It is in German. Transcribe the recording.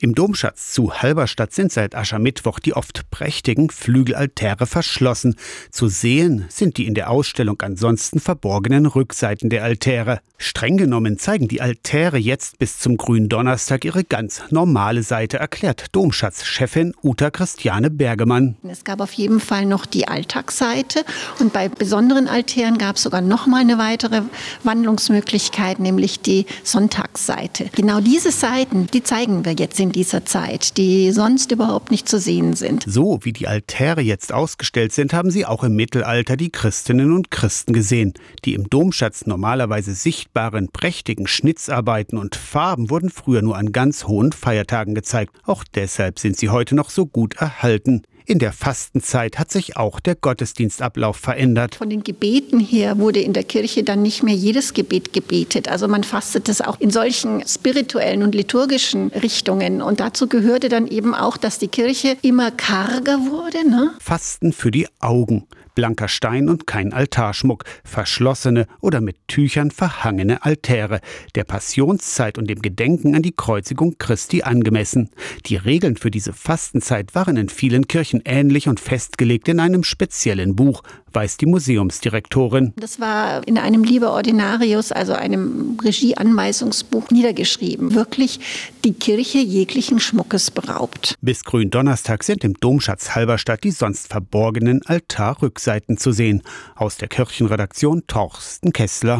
Im Domschatz zu Halberstadt sind seit Aschermittwoch die oft prächtigen Flügelaltäre verschlossen. Zu sehen sind die in der Ausstellung ansonsten verborgenen Rückseiten der Altäre. Streng genommen zeigen die Altäre jetzt bis zum Gründonnerstag ihre ganz normale Seite, erklärt Domschatzchefin Uta Christiane Bergemann. Es gab auf jeden Fall noch die Alltagsseite und bei besonderen Altären gab es sogar noch mal eine weitere Wandlungsmöglichkeit, nämlich die Sonntagsseite. Genau diese Seiten, die zeigen wir jetzt in in dieser Zeit, die sonst überhaupt nicht zu sehen sind. So wie die Altäre jetzt ausgestellt sind, haben sie auch im Mittelalter die Christinnen und Christen gesehen. Die im Domschatz normalerweise sichtbaren prächtigen Schnitzarbeiten und Farben wurden früher nur an ganz hohen Feiertagen gezeigt. Auch deshalb sind sie heute noch so gut erhalten. In der Fastenzeit hat sich auch der Gottesdienstablauf verändert. Von den Gebeten her wurde in der Kirche dann nicht mehr jedes Gebet gebetet. Also man fastet es auch in solchen spirituellen und liturgischen Richtungen. Und dazu gehörte dann eben auch, dass die Kirche immer karger wurde. Ne? Fasten für die Augen blanker Stein und kein Altarschmuck, verschlossene oder mit Tüchern verhangene Altäre, der Passionszeit und dem Gedenken an die Kreuzigung Christi angemessen. Die Regeln für diese Fastenzeit waren in vielen Kirchen ähnlich und festgelegt in einem speziellen Buch, weiß die Museumsdirektorin. Das war in einem Liber Ordinarius, also einem Regieanweisungsbuch, niedergeschrieben. Wirklich die Kirche jeglichen Schmuckes beraubt. Bis Gründonnerstag sind im Domschatz Halberstadt die sonst verborgenen Altarrückseiten zu sehen. Aus der Kirchenredaktion Torsten Kessler.